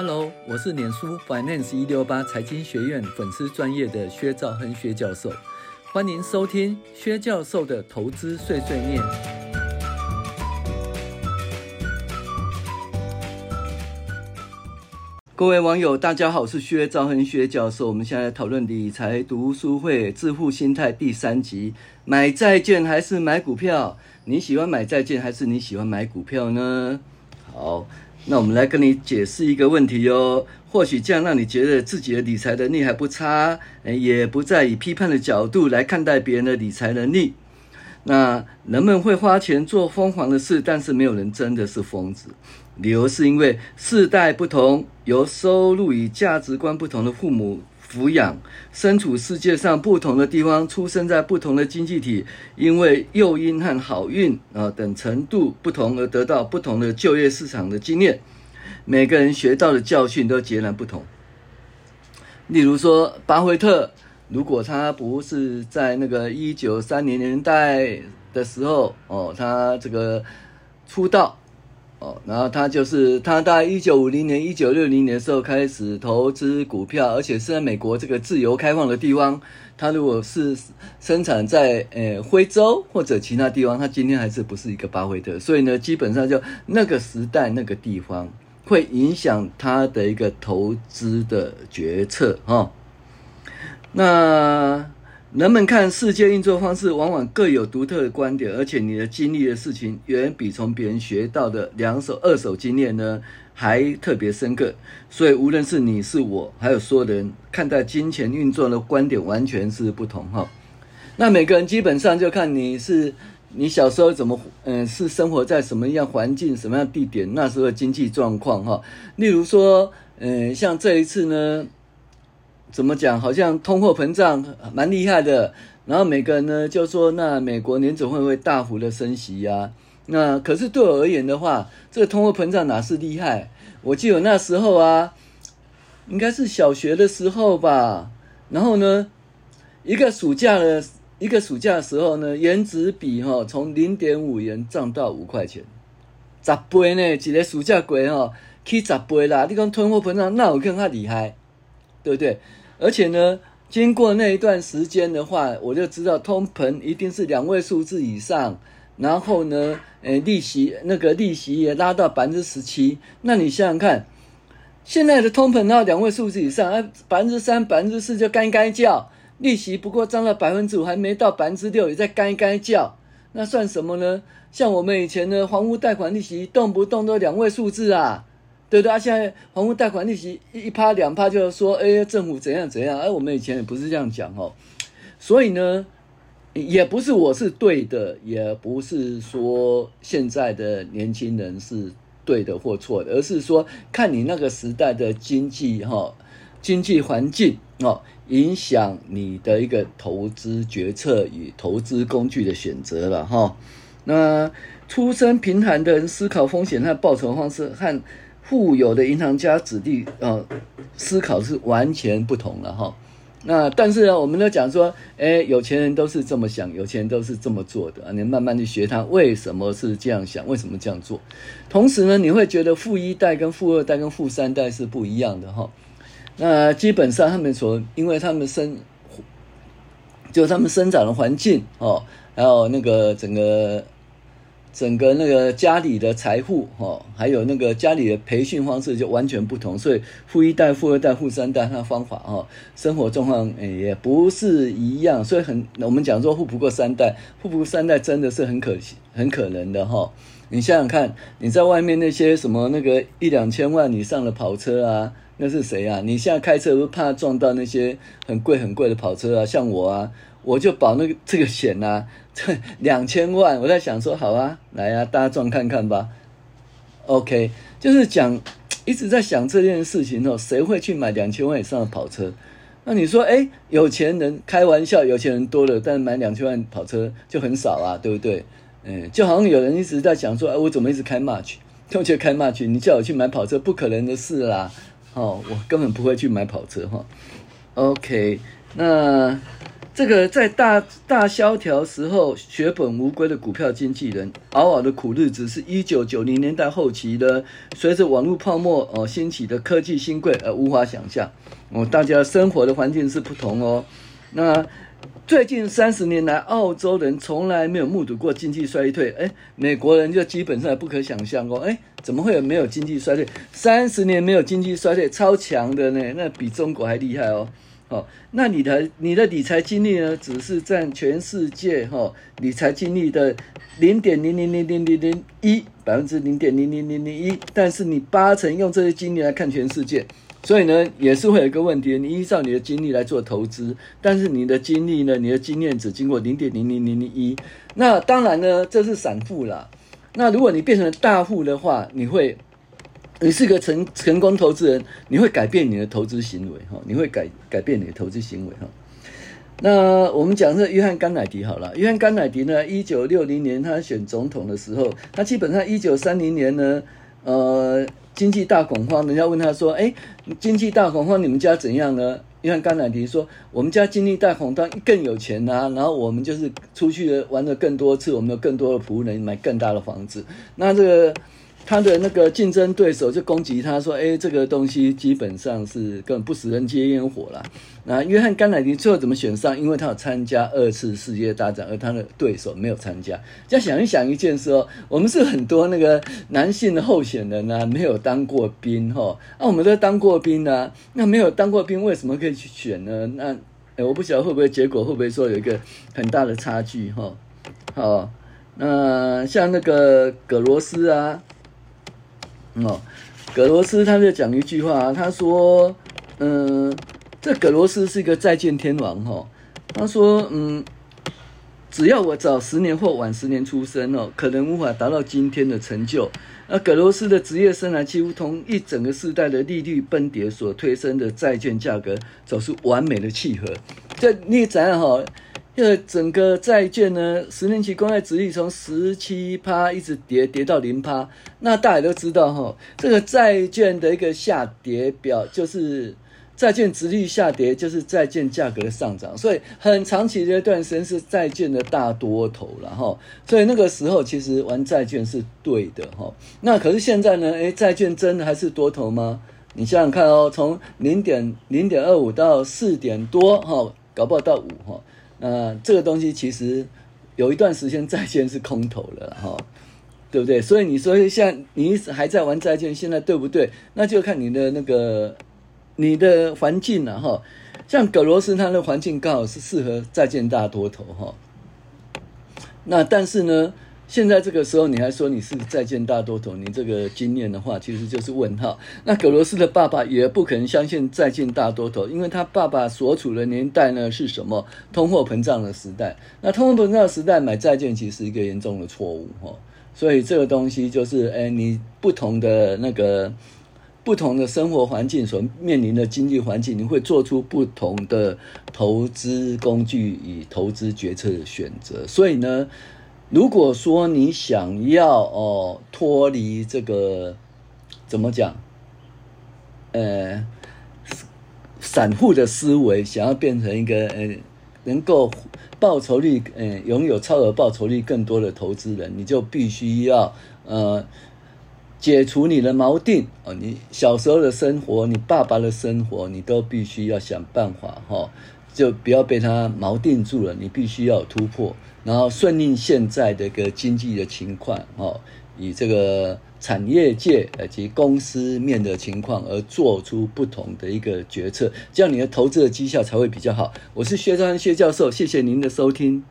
Hello，我是脸书 Finance 一六八财经学院粉丝专业的薛兆亨薛教授，欢迎收听薛教授的投资碎碎念。各位网友，大家好，我是薛兆亨薛教授。我们现在讨论理财读书会致富心态第三集：买债券还是买股票？你喜欢买债券还是你喜欢买股票呢？好。那我们来跟你解释一个问题哟，或许这样让你觉得自己的理财能力还不差，也不再以批判的角度来看待别人的理财能力。那人们会花钱做疯狂的事，但是没有人真的是疯子。理由是因为世代不同，由收入与价值观不同的父母。抚养，身处世界上不同的地方，出生在不同的经济体，因为诱因和好运啊等程度不同而得到不同的就业市场的经验，每个人学到的教训都截然不同。例如说，巴菲特，如果他不是在那个一九三零年代的时候哦，他这个出道。哦，然后他就是他大概一九五零年、一九六零年的时候开始投资股票，而且是在美国这个自由开放的地方。他如果是生产在呃非洲或者其他地方，他今天还是不是一个巴菲特。所以呢，基本上就那个时代、那个地方会影响他的一个投资的决策哈、哦。那。人们看世界运作方式，往往各有独特的观点，而且你的经历的事情远比从别人学到的两手、二手经验呢还特别深刻。所以，无论是你是我，还有所有人看待金钱运作的观点，完全是不同哈。那每个人基本上就看你是你小时候怎么，嗯，是生活在什么样环境、什么样地点，那时候的经济状况哈。例如说，嗯，像这一次呢。怎么讲？好像通货膨胀蛮厉害的，然后每个人呢就说，那美国年总会不会大幅的升息呀、那可是对我而言的话，这个通货膨胀哪是厉害？我记得那时候啊，应该是小学的时候吧。然后呢，一个暑假的一个暑假的时候呢，原子笔哈从零点五元涨到五块钱，十倍呢？一个暑假过哈，去十倍啦！你讲通货膨胀那有更加厉害，对不对？而且呢，经过那一段时间的话，我就知道通膨一定是两位数字以上。然后呢，诶，利息那个利息也拉到百分之十七。那你想想看，现在的通膨到两位数字以上，啊，百分之三、百分之四就该该叫。利息不过涨到百分之五，还没到百分之六，也在该该叫。那算什么呢？像我们以前的房屋贷款利息，动不动都两位数字啊。对对啊，现在房屋贷款利息一趴两趴，就是说，哎，政府怎样怎样？哎，我们以前也不是这样讲哦。所以呢，也不是我是对的，也不是说现在的年轻人是对的或错的，而是说看你那个时代的经济哈，经济环境哦，影响你的一个投资决策与投资工具的选择了哈。那出身贫寒的人思考风险和报酬方式和。富有的银行家子弟，呃，思考是完全不同了哈。那但是呢，我们都讲说，哎，有钱人都是这么想，有钱人都是这么做的啊。你慢慢去学他为什么是这样想，为什么这样做。同时呢，你会觉得富一代跟富二代跟富三代是不一样的哈。那基本上他们所，因为他们生，就他们生长的环境哦，还有那个整个。整个那个家里的财富哈，还有那个家里的培训方式就完全不同，所以富一代、富二代、富三代，他方法哈，生活状况也不是一样，所以很我们讲说富不过三代，富不过三代真的是很可很可能的哈。你想想看，你在外面那些什么那个一两千万以上的跑车啊，那是谁啊？你现在开车不怕撞到那些很贵很贵的跑车啊？像我啊。我就保那个这个险呐、啊，这 两千万，我在想说，好啊，来啊，大家撞看看吧。OK，就是讲一直在想这件事情哦，谁会去买两千万以上的跑车？那你说，诶，有钱人开玩笑，有钱人多了，但买两千万跑车就很少啊，对不对？嗯，就好像有人一直在讲说，哎，我怎么一直开 March？就觉得开 March，你叫我去买跑车，不可能的事啦。哦，我根本不会去买跑车哈。OK，那。这个在大大萧条时候血本无归的股票经纪人，偶尔的苦日子是一九九零年代后期的，随着网络泡沫哦兴起的科技新贵而无法想象哦，大家生活的环境是不同哦。那最近三十年来，澳洲人从来没有目睹过经济衰退，哎，美国人就基本上不可想象哦，哎，怎么会有没有经济衰退？三十年没有经济衰退，超强的呢，那比中国还厉害哦。哦，那你的你的理财经历呢，只是占全世界哈、哦、理财经历的零点零零零零零零一百分之零点零零零零一，但是你八成用这些经历来看全世界，所以呢也是会有一个问题，你依照你的经历来做投资，但是你的经历呢，你的经验只经过零点零零零零一，那当然呢这是散户啦，那如果你变成大户的话，你会。你是个成成功投资人，你会改变你的投资行为哈，你会改改变你的投资行为哈。那我们讲这约翰甘乃迪好了，约翰甘乃迪呢，一九六零年他选总统的时候，他基本上一九三零年呢，呃，经济大恐慌，人家问他说，哎，经济大恐慌，你们家怎样呢？你看甘乃迪说，我们家经济大恐慌更有钱呐、然后我们就是出去玩了更多次，我们有更多的仆人，买更大的房子，那这个。他的那个竞争对手就攻击他说：“哎，这个东西基本上是根本不食人间烟火啦。”那约翰甘乃迪最后怎么选上？因为他有参加二次世界大战，而他的对手没有参加。再想一想一件事哦，我们是很多那个男性的候选人呢、啊，没有当过兵哈、哦。啊，我们都当过兵呢、啊，那没有当过兵，为什么可以去选呢？那哎，我不晓得会不会结果会不会说有一个很大的差距哈？好、那像那个葛罗斯啊。哦，葛罗斯他就讲一句话，他说：“嗯，这葛罗斯是一个再见天王哈。他说，嗯，只要我早十年或晚十年出生哦，可能无法达到今天的成就。那葛罗斯的职业生涯几乎同一整个世代的利率崩跌所推升的债券价格走出完美的契合。这你怎样哈？”这整个债券呢，十年期公债殖利率从十七趴一直跌跌到零趴，那大家都知道哈，这个债券的一个下跌表就是债券殖利率下跌，就是债券价格的上涨，所以很长期的一段时间是债券的大多头了哈，所以那个时候其实玩债券是对的哈。那可是现在呢，诶，债券真的还是多头吗？你想想看哦，从零点零点二五到四点多哈，搞不好到五哈。那这个东西其实有一段时间债券是空头了哈，对不对？所以你说像你还在玩债券，现在对不对？那就看你的那个你的环境了哈。像葛罗斯他的环境刚好是适合债券大多头哈。那但是呢？现在这个时候，你还说你是债券大多头，你这个经验的话，其实就是问号。那葛罗斯的爸爸也不可能相信债券大多头，因为他爸爸所处的年代呢是什么？通货膨胀的时代。那通货膨胀的时代买债券其实是一个严重的错误哈。所以这个东西就是，哎，你不同的那个不同的生活环境所面临的经济环境，你会做出不同的投资工具与投资决策的选择。所以呢。如果说你想要哦脱离这个怎么讲，呃，散户的思维，想要变成一个呃能够报酬率呃拥有超额报酬率更多的投资人，你就必须要呃解除你的锚定哦，你小时候的生活，你爸爸的生活，你都必须要想办法哈、哦，就不要被它锚定住了，你必须要突破。然后顺应现在的一个经济的情况，哦，以这个产业界以及公司面的情况而做出不同的一个决策，这样你的投资的绩效才会比较好。我是薛兆亨薛教授，谢谢您的收听。